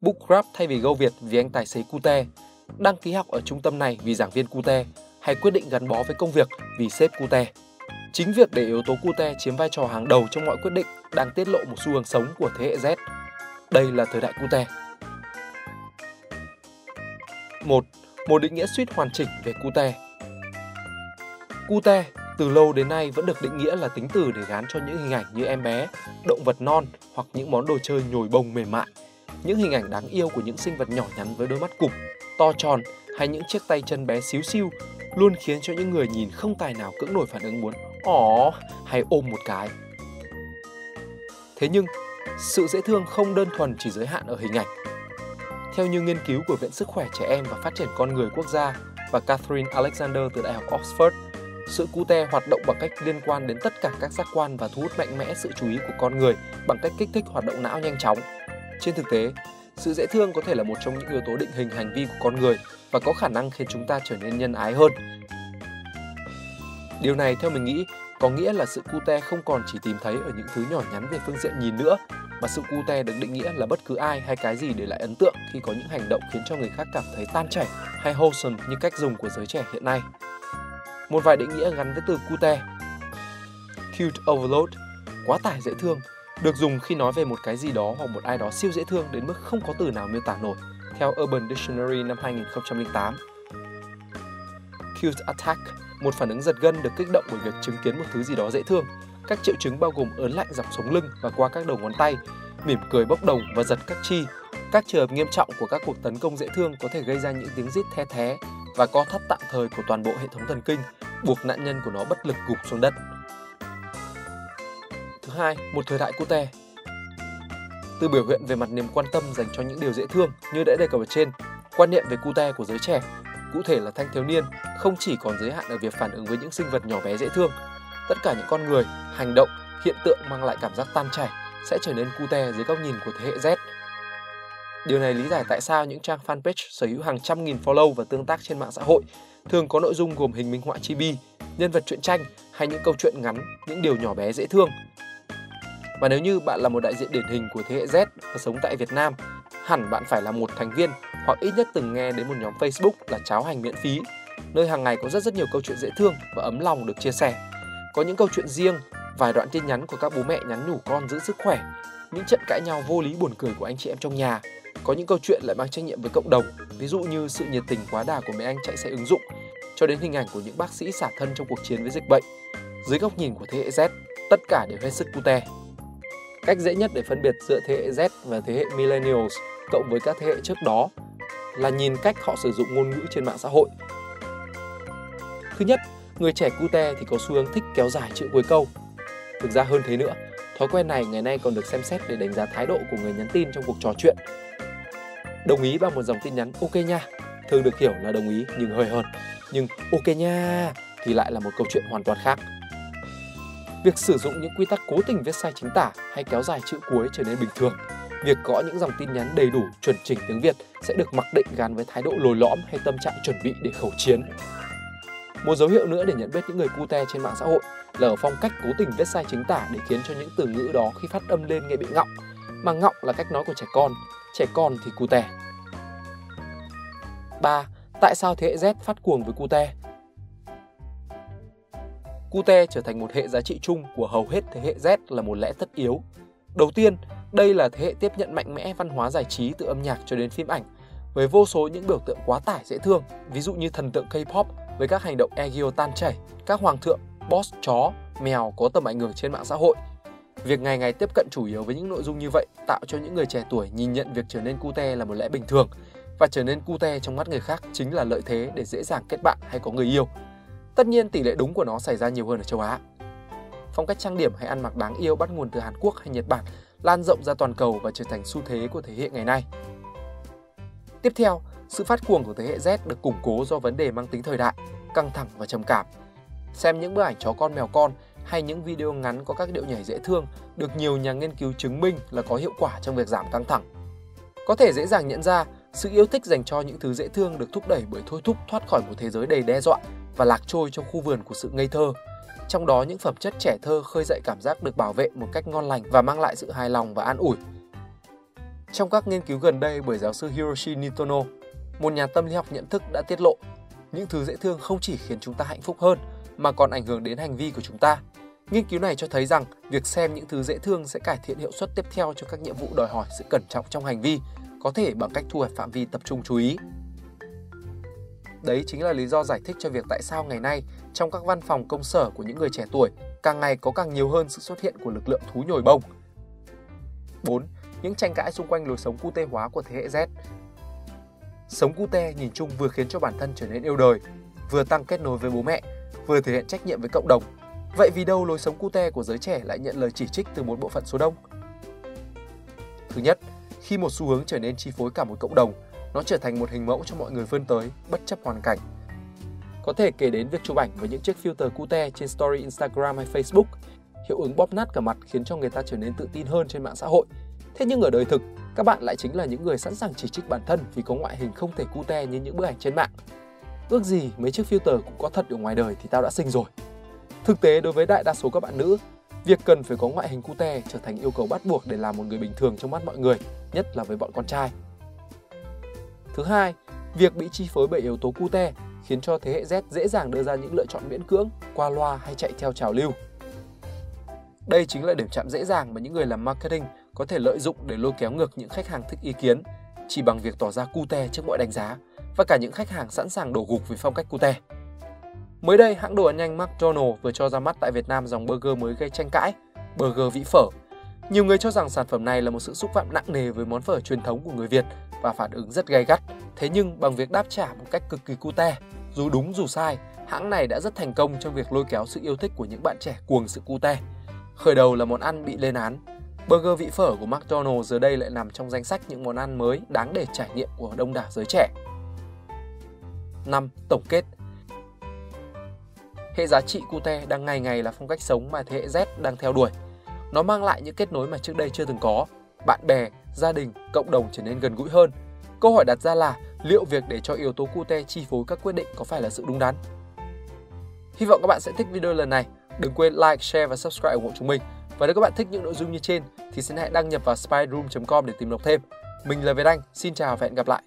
book Grab thay vì Go Việt vì anh tài xế cute, đăng ký học ở trung tâm này vì giảng viên cute, hay quyết định gắn bó với công việc vì sếp cute. Chính việc để yếu tố cute chiếm vai trò hàng đầu trong mọi quyết định đang tiết lộ một xu hướng sống của thế hệ Z. Đây là thời đại cute. 1. Một định nghĩa suýt hoàn chỉnh về cute. Cute từ lâu đến nay vẫn được định nghĩa là tính từ để gán cho những hình ảnh như em bé, động vật non hoặc những món đồ chơi nhồi bông mềm mại. Những hình ảnh đáng yêu của những sinh vật nhỏ nhắn với đôi mắt cụp, to tròn hay những chiếc tay chân bé xíu xiu luôn khiến cho những người nhìn không tài nào cưỡng nổi phản ứng muốn ỏ hay ôm một cái. Thế nhưng, sự dễ thương không đơn thuần chỉ giới hạn ở hình ảnh. Theo như nghiên cứu của Viện Sức khỏe Trẻ Em và Phát triển Con Người Quốc gia và Catherine Alexander từ Đại học Oxford, sự cute hoạt động bằng cách liên quan đến tất cả các giác quan và thu hút mạnh mẽ sự chú ý của con người bằng cách kích thích hoạt động não nhanh chóng. Trên thực tế, sự dễ thương có thể là một trong những yếu tố định hình hành vi của con người và có khả năng khiến chúng ta trở nên nhân ái hơn. Điều này theo mình nghĩ có nghĩa là sự cute không còn chỉ tìm thấy ở những thứ nhỏ nhắn về phương diện nhìn nữa, mà sự cute được định nghĩa là bất cứ ai hay cái gì để lại ấn tượng khi có những hành động khiến cho người khác cảm thấy tan chảy hay wholesome như cách dùng của giới trẻ hiện nay. Một vài định nghĩa gắn với từ cute. Cute overload, quá tải dễ thương, được dùng khi nói về một cái gì đó hoặc một ai đó siêu dễ thương đến mức không có từ nào miêu tả nổi, theo Urban Dictionary năm 2008. Cute attack, một phản ứng giật gân được kích động bởi việc chứng kiến một thứ gì đó dễ thương. Các triệu chứng bao gồm ớn lạnh dọc sống lưng và qua các đầu ngón tay, mỉm cười bốc đồng và giật các chi. Các trường hợp nghiêm trọng của các cuộc tấn công dễ thương có thể gây ra những tiếng rít the thé và co thắt tạm thời của toàn bộ hệ thống thần kinh, buộc nạn nhân của nó bất lực gục xuống đất. Thứ một thời đại cute. Từ biểu hiện về mặt niềm quan tâm dành cho những điều dễ thương như đã đề cập ở trên, quan niệm về cute của giới trẻ, cụ thể là thanh thiếu niên, không chỉ còn giới hạn ở việc phản ứng với những sinh vật nhỏ bé dễ thương. Tất cả những con người, hành động, hiện tượng mang lại cảm giác tan chảy sẽ trở nên cute dưới góc nhìn của thế hệ Z. Điều này lý giải tại sao những trang fanpage sở hữu hàng trăm nghìn follow và tương tác trên mạng xã hội thường có nội dung gồm hình minh họa chibi, nhân vật truyện tranh hay những câu chuyện ngắn, những điều nhỏ bé dễ thương. Và nếu như bạn là một đại diện điển hình của thế hệ Z và sống tại Việt Nam, hẳn bạn phải là một thành viên hoặc ít nhất từng nghe đến một nhóm Facebook là cháo hành miễn phí, nơi hàng ngày có rất rất nhiều câu chuyện dễ thương và ấm lòng được chia sẻ. Có những câu chuyện riêng, vài đoạn tin nhắn của các bố mẹ nhắn nhủ con giữ sức khỏe, những trận cãi nhau vô lý buồn cười của anh chị em trong nhà, có những câu chuyện lại mang trách nhiệm với cộng đồng, ví dụ như sự nhiệt tình quá đà của mẹ anh chạy xe ứng dụng, cho đến hình ảnh của những bác sĩ xả thân trong cuộc chiến với dịch bệnh. Dưới góc nhìn của thế hệ Z, tất cả đều hết sức cute. Cách dễ nhất để phân biệt giữa thế hệ Z và thế hệ Millennials cộng với các thế hệ trước đó là nhìn cách họ sử dụng ngôn ngữ trên mạng xã hội. Thứ nhất, người trẻ cute thì có xu hướng thích kéo dài chữ cuối câu. Thực ra hơn thế nữa, thói quen này ngày nay còn được xem xét để đánh giá thái độ của người nhắn tin trong cuộc trò chuyện. Đồng ý bằng một dòng tin nhắn ok nha, thường được hiểu là đồng ý nhưng hơi hơn. Nhưng ok nha thì lại là một câu chuyện hoàn toàn khác. Việc sử dụng những quy tắc cố tình viết sai chính tả hay kéo dài chữ cuối trở nên bình thường. Việc có những dòng tin nhắn đầy đủ chuẩn chỉnh tiếng Việt sẽ được mặc định gắn với thái độ lồi lõm hay tâm trạng chuẩn bị để khẩu chiến. Một dấu hiệu nữa để nhận biết những người cute trên mạng xã hội là ở phong cách cố tình viết sai chính tả để khiến cho những từ ngữ đó khi phát âm lên nghe bị ngọng. Mà ngọng là cách nói của trẻ con, trẻ con thì cute. 3. Tại sao thế hệ Z phát cuồng với cute? Cute trở thành một hệ giá trị chung của hầu hết thế hệ Z là một lẽ tất yếu. Đầu tiên, đây là thế hệ tiếp nhận mạnh mẽ văn hóa giải trí từ âm nhạc cho đến phim ảnh, với vô số những biểu tượng quá tải dễ thương, ví dụ như thần tượng K-pop với các hành động egio tan chảy, các hoàng thượng, boss chó, mèo có tầm ảnh hưởng trên mạng xã hội. Việc ngày ngày tiếp cận chủ yếu với những nội dung như vậy tạo cho những người trẻ tuổi nhìn nhận việc trở nên cute là một lẽ bình thường và trở nên cute trong mắt người khác chính là lợi thế để dễ dàng kết bạn hay có người yêu. Tất nhiên tỷ lệ đúng của nó xảy ra nhiều hơn ở châu Á. Phong cách trang điểm hay ăn mặc đáng yêu bắt nguồn từ Hàn Quốc hay Nhật Bản lan rộng ra toàn cầu và trở thành xu thế của thế hệ ngày nay. Tiếp theo, sự phát cuồng của thế hệ Z được củng cố do vấn đề mang tính thời đại, căng thẳng và trầm cảm. Xem những bức ảnh chó con mèo con hay những video ngắn có các điệu nhảy dễ thương được nhiều nhà nghiên cứu chứng minh là có hiệu quả trong việc giảm căng thẳng. Có thể dễ dàng nhận ra, sự yêu thích dành cho những thứ dễ thương được thúc đẩy bởi thôi thúc thoát khỏi một thế giới đầy đe dọa và lạc trôi trong khu vườn của sự ngây thơ. Trong đó những phẩm chất trẻ thơ khơi dậy cảm giác được bảo vệ một cách ngon lành và mang lại sự hài lòng và an ủi. Trong các nghiên cứu gần đây bởi giáo sư Hiroshi Nitono, một nhà tâm lý học nhận thức đã tiết lộ những thứ dễ thương không chỉ khiến chúng ta hạnh phúc hơn mà còn ảnh hưởng đến hành vi của chúng ta. Nghiên cứu này cho thấy rằng việc xem những thứ dễ thương sẽ cải thiện hiệu suất tiếp theo cho các nhiệm vụ đòi hỏi sự cẩn trọng trong hành vi, có thể bằng cách thu hẹp phạm vi tập trung chú ý. Đấy chính là lý do giải thích cho việc tại sao ngày nay trong các văn phòng công sở của những người trẻ tuổi càng ngày có càng nhiều hơn sự xuất hiện của lực lượng thú nhồi bông. 4. Những tranh cãi xung quanh lối sống cute hóa của thế hệ Z Sống cute nhìn chung vừa khiến cho bản thân trở nên yêu đời, vừa tăng kết nối với bố mẹ, vừa thể hiện trách nhiệm với cộng đồng. Vậy vì đâu lối sống cute của giới trẻ lại nhận lời chỉ trích từ một bộ phận số đông? Thứ nhất, khi một xu hướng trở nên chi phối cả một cộng đồng, nó trở thành một hình mẫu cho mọi người vươn tới, bất chấp hoàn cảnh. Có thể kể đến việc chụp ảnh với những chiếc filter cute trên story Instagram hay Facebook, hiệu ứng bóp nát cả mặt khiến cho người ta trở nên tự tin hơn trên mạng xã hội. Thế nhưng ở đời thực, các bạn lại chính là những người sẵn sàng chỉ trích bản thân vì có ngoại hình không thể cute như những bức ảnh trên mạng. Ước gì mấy chiếc filter cũng có thật ở ngoài đời thì tao đã sinh rồi. Thực tế đối với đại đa số các bạn nữ, việc cần phải có ngoại hình cute trở thành yêu cầu bắt buộc để làm một người bình thường trong mắt mọi người, nhất là với bọn con trai. Thứ hai, việc bị chi phối bởi yếu tố cute khiến cho thế hệ Z dễ dàng đưa ra những lựa chọn miễn cưỡng, qua loa hay chạy theo trào lưu. Đây chính là điểm chạm dễ dàng mà những người làm marketing có thể lợi dụng để lôi kéo ngược những khách hàng thích ý kiến chỉ bằng việc tỏ ra cute trước mọi đánh giá và cả những khách hàng sẵn sàng đổ gục vì phong cách cute. Mới đây, hãng đồ ăn nhanh McDonald vừa cho ra mắt tại Việt Nam dòng burger mới gây tranh cãi, burger vĩ phở. Nhiều người cho rằng sản phẩm này là một sự xúc phạm nặng nề với món phở truyền thống của người Việt và phản ứng rất gay gắt. Thế nhưng bằng việc đáp trả một cách cực kỳ cute, dù đúng dù sai, hãng này đã rất thành công trong việc lôi kéo sự yêu thích của những bạn trẻ cuồng sự cute. Khởi đầu là món ăn bị lên án, Burger vị phở của McDonald's giờ đây lại nằm trong danh sách những món ăn mới đáng để trải nghiệm của đông đảo giới trẻ. 5. Tổng kết Hệ giá trị cute đang ngày ngày là phong cách sống mà thế hệ Z đang theo đuổi. Nó mang lại những kết nối mà trước đây chưa từng có. Bạn bè, gia đình, cộng đồng trở nên gần gũi hơn. Câu hỏi đặt ra là liệu việc để cho yếu tố cute chi phối các quyết định có phải là sự đúng đắn? Hy vọng các bạn sẽ thích video lần này. Đừng quên like, share và subscribe ủng hộ chúng mình. Và nếu các bạn thích những nội dung như trên thì xin hãy đăng nhập vào spyroom.com để tìm đọc thêm. Mình là Việt Anh, xin chào và hẹn gặp lại.